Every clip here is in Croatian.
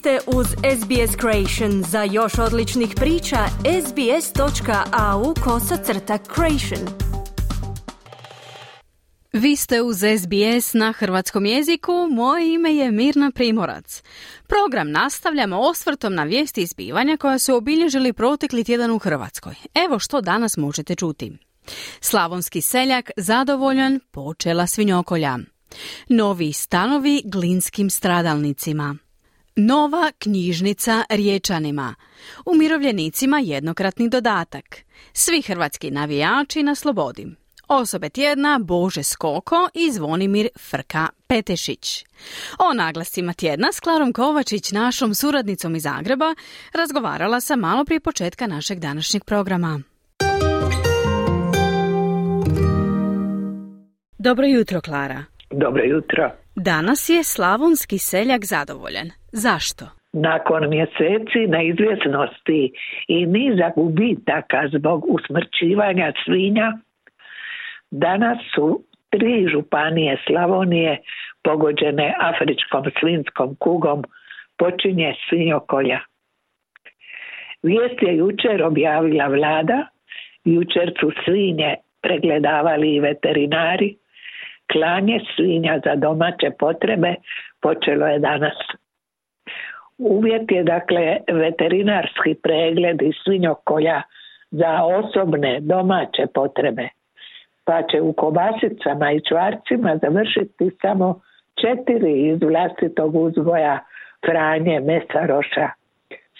ste uz SBS Creation. Za još odličnih priča, sbs.au kosacrta creation. Vi ste uz SBS na hrvatskom jeziku, moje ime je Mirna Primorac. Program nastavljamo osvrtom na vijesti izbivanja koja su obilježili protekli tjedan u Hrvatskoj. Evo što danas možete čuti. Slavonski seljak zadovoljan počela svinjokolja. Novi stanovi glinskim stradalnicima. Nova knjižnica riječanima. Umirovljenicima jednokratni dodatak. Svi hrvatski navijači na slobodi. Osobe tjedna Bože Skoko i Zvonimir Frka Petešić. O naglascima tjedna s Klarom Kovačić, našom suradnicom iz Zagreba, razgovarala sam malo prije početka našeg današnjeg programa. Dobro jutro, Klara. Dobro jutro. Danas je slavonski seljak zadovoljan. Zašto? Nakon mjeseci neizvjesnosti i niza gubitaka zbog usmrćivanja svinja, danas su tri županije Slavonije pogođene afričkom svinskom kugom počinje svinjokolja. Vijest je jučer objavila vlada, jučer su svinje pregledavali i veterinari, klanje svinja za domaće potrebe počelo je danas. Uvjet je dakle veterinarski pregled i svinjokolja za osobne domaće potrebe, pa će u kobasicama i čvarcima završiti samo četiri iz vlastitog uzgoja Franje Mesaroša,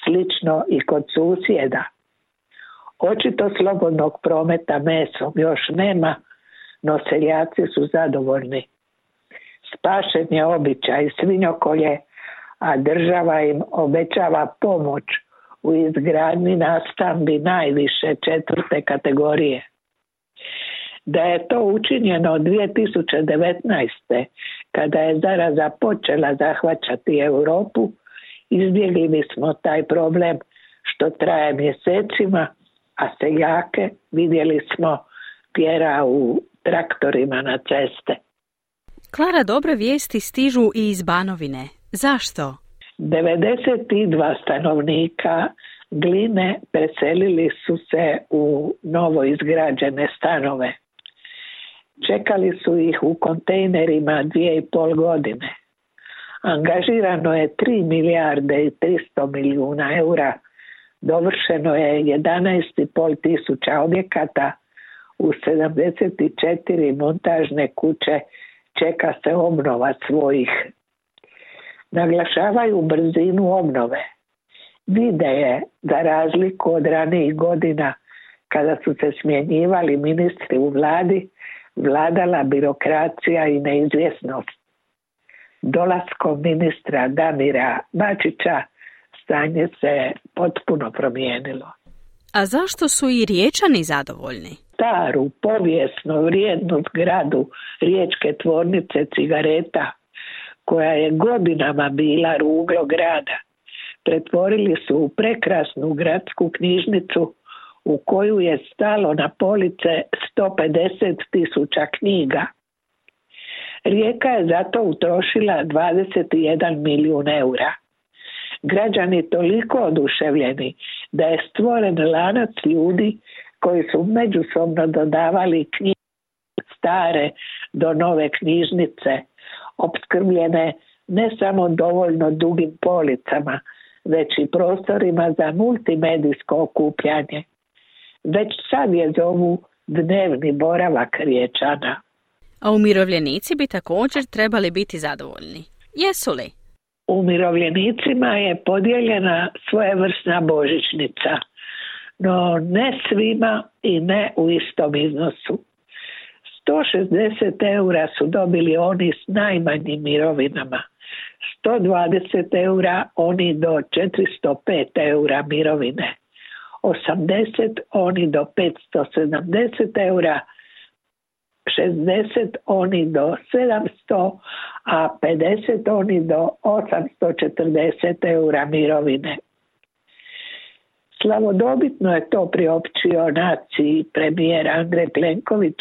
slično i kod susjeda. Očito slobodnog prometa mesom još nema, no seljaci su zadovoljni. Spašen je običaj svinjokolje, a država im obećava pomoć u izgradnji nastambi najviše četvrte kategorije. Da je to učinjeno 2019. kada je zaraza počela zahvaćati Europu, izbjegli bismo taj problem što traje mjesecima, a seljake vidjeli smo tjera u traktorima na ceste. Klara, dobre vijesti stižu i iz Banovine. Zašto? 92 stanovnika Gline preselili su se u novo izgrađene stanove. Čekali su ih u kontejnerima dvije i pol godine. Angažirano je 3 milijarde i 300 milijuna eura. Dovršeno je 11,5 tisuća objekata, u 74 montažne kuće čeka se obnova svojih. Naglašavaju brzinu obnove. Vide je za razliku od ranijih godina kada su se smjenjivali ministri u vladi, vladala birokracija i neizvjesnost. Dolaskom ministra Damira Bačića stanje se potpuno promijenilo. A zašto su i riječani zadovoljni? staru, povijesnu, vrijednu zgradu riječke tvornice cigareta, koja je godinama bila ruglo grada, pretvorili su u prekrasnu gradsku knjižnicu u koju je stalo na police 150 tisuća knjiga. Rijeka je zato utrošila 21 milijun eura. Građani toliko oduševljeni da je stvoren lanac ljudi koji su međusobno dodavali knjige stare do nove knjižnice, opskrbljene ne samo dovoljno dugim policama, već i prostorima za multimedijsko okupljanje. Već sad je zovu dnevni boravak riječana. A umirovljenici bi također trebali biti zadovoljni. Jesu li? Umirovljenicima je podijeljena svojevrsna božićnica – no ne svima i ne u istom iznosu. 160 eura su dobili oni s najmanjim mirovinama, 120 eura oni do 405 eura mirovine, 80 oni do 570 eura, 60 oni do 700, a 50 oni do 840 eura mirovine. Slavodobitno je to priopćio naciji premijer Andrej Plenković,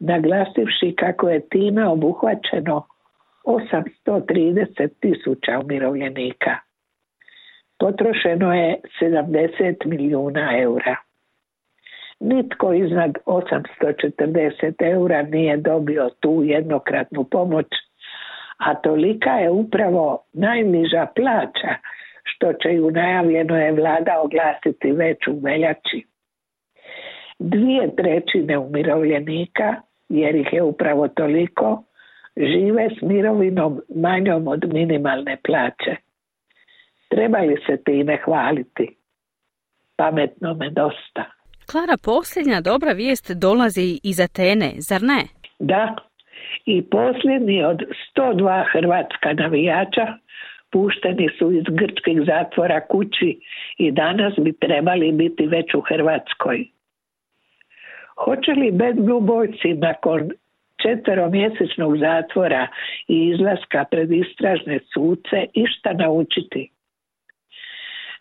naglasivši kako je time obuhvaćeno 830 tisuća umirovljenika. Potrošeno je 70 milijuna eura. Nitko iznad 840 eura nije dobio tu jednokratnu pomoć, a tolika je upravo najniža plaća što će ju najavljeno je vlada oglasiti već u veljači. Dvije trećine umirovljenika, jer ih je upravo toliko, žive s mirovinom manjom od minimalne plaće. Treba li se time hvaliti? Pametno me dosta. Klara, posljednja dobra vijest dolazi iz Atene, zar ne? Da, i posljednji od 102 hrvatska navijača pušteni su iz grčkih zatvora kući i danas bi trebali biti već u Hrvatskoj. Hoće li Bad Blue Boysi nakon četveromjesečnog zatvora i izlaska pred istražne suce išta naučiti?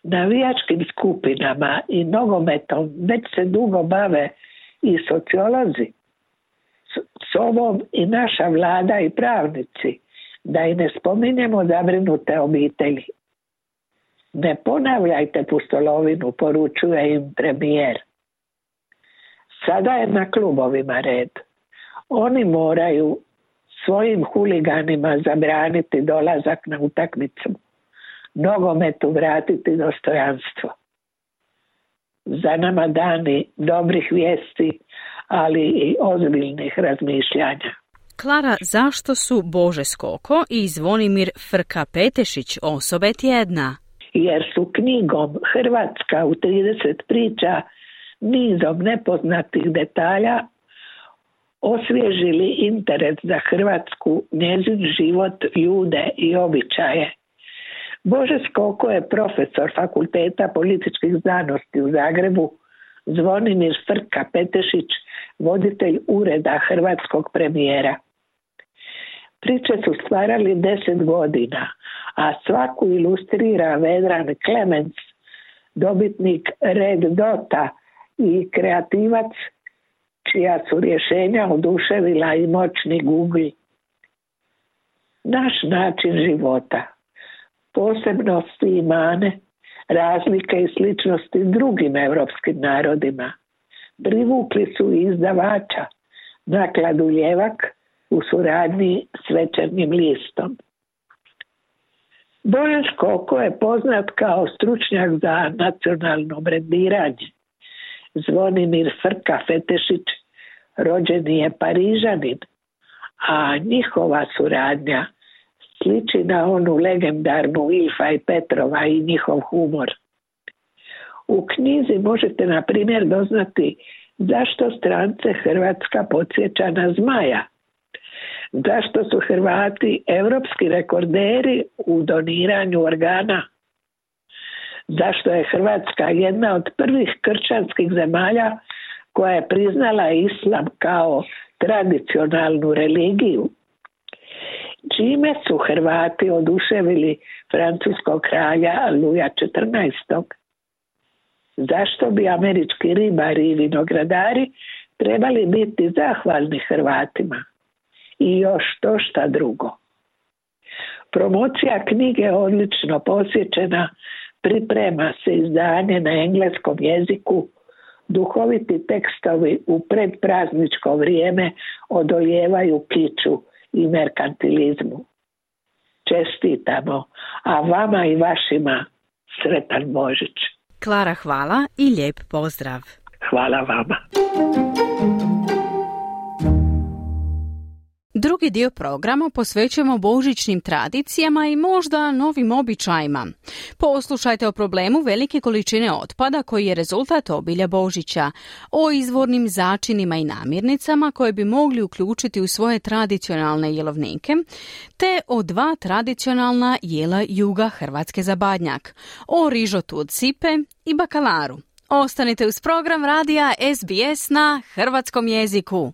Navijačkim skupinama i nogometom već se dugo bave i sociolozi. S ovom i naša vlada i pravnici, da i ne spominjemo zabrinute obitelji. Ne ponavljajte pustolovinu, poručuje im premijer. Sada je na klubovima red. Oni moraju svojim huliganima zabraniti dolazak na utakmicu. Nogometu vratiti dostojanstvo. Za nama dani dobrih vijesti, ali i ozbiljnih razmišljanja. Klara, zašto su Bože Skoko i Zvonimir Frka Petešić osobe tjedna? Jer su knjigom Hrvatska u 30 priča nizom nepoznatih detalja osvježili interes za Hrvatsku, njezin život, ljude i običaje. Bože Skoko je profesor Fakulteta političkih znanosti u Zagrebu, Zvonimir Frka Petešić, voditelj ureda hrvatskog premijera. Priče su stvarali deset godina, a svaku ilustrira Vedran Klemens, dobitnik Red Dota i kreativac čija su rješenja oduševila i moćni Google. Naš način života, posebnosti i mane, razlike i sličnosti drugim europskim narodima, privukli su izdavača, nakladu Ljevak u suradnji s večernjim listom. Bojan Škoko je poznat kao stručnjak za nacionalno brendiranje. Zvonimir Frka Fetešić rođeni je Parižanin, a njihova suradnja sliči na onu legendarnu Ilfa i Petrova i njihov humor. U knjizi možete na primjer doznati zašto strance Hrvatska podsjeća na zmaja – zašto su Hrvati europski rekorderi u doniranju organa, zašto je Hrvatska jedna od prvih kršćanskih zemalja koja je priznala islam kao tradicionalnu religiju. Čime su Hrvati oduševili francuskog kralja Luja XIV. Zašto bi američki ribari i vinogradari trebali biti zahvalni Hrvatima? i još to šta drugo. Promocija knjige odlično posjećena, priprema se izdanje na engleskom jeziku, duhoviti tekstovi u predprazničko vrijeme odoljevaju kiču i merkantilizmu. Čestitamo, a vama i vašima sretan Božić. Klara, hvala i lijep pozdrav. Hvala vama. Drugi dio programa posvećujemo božićnim tradicijama i možda novim običajima. Poslušajte o problemu velike količine otpada koji je rezultat obilja Božića, o izvornim začinima i namirnicama koje bi mogli uključiti u svoje tradicionalne jelovnike, te o dva tradicionalna jela juga Hrvatske za badnjak, o rižotu od sipe i bakalaru. Ostanite uz program radija SBS na hrvatskom jeziku.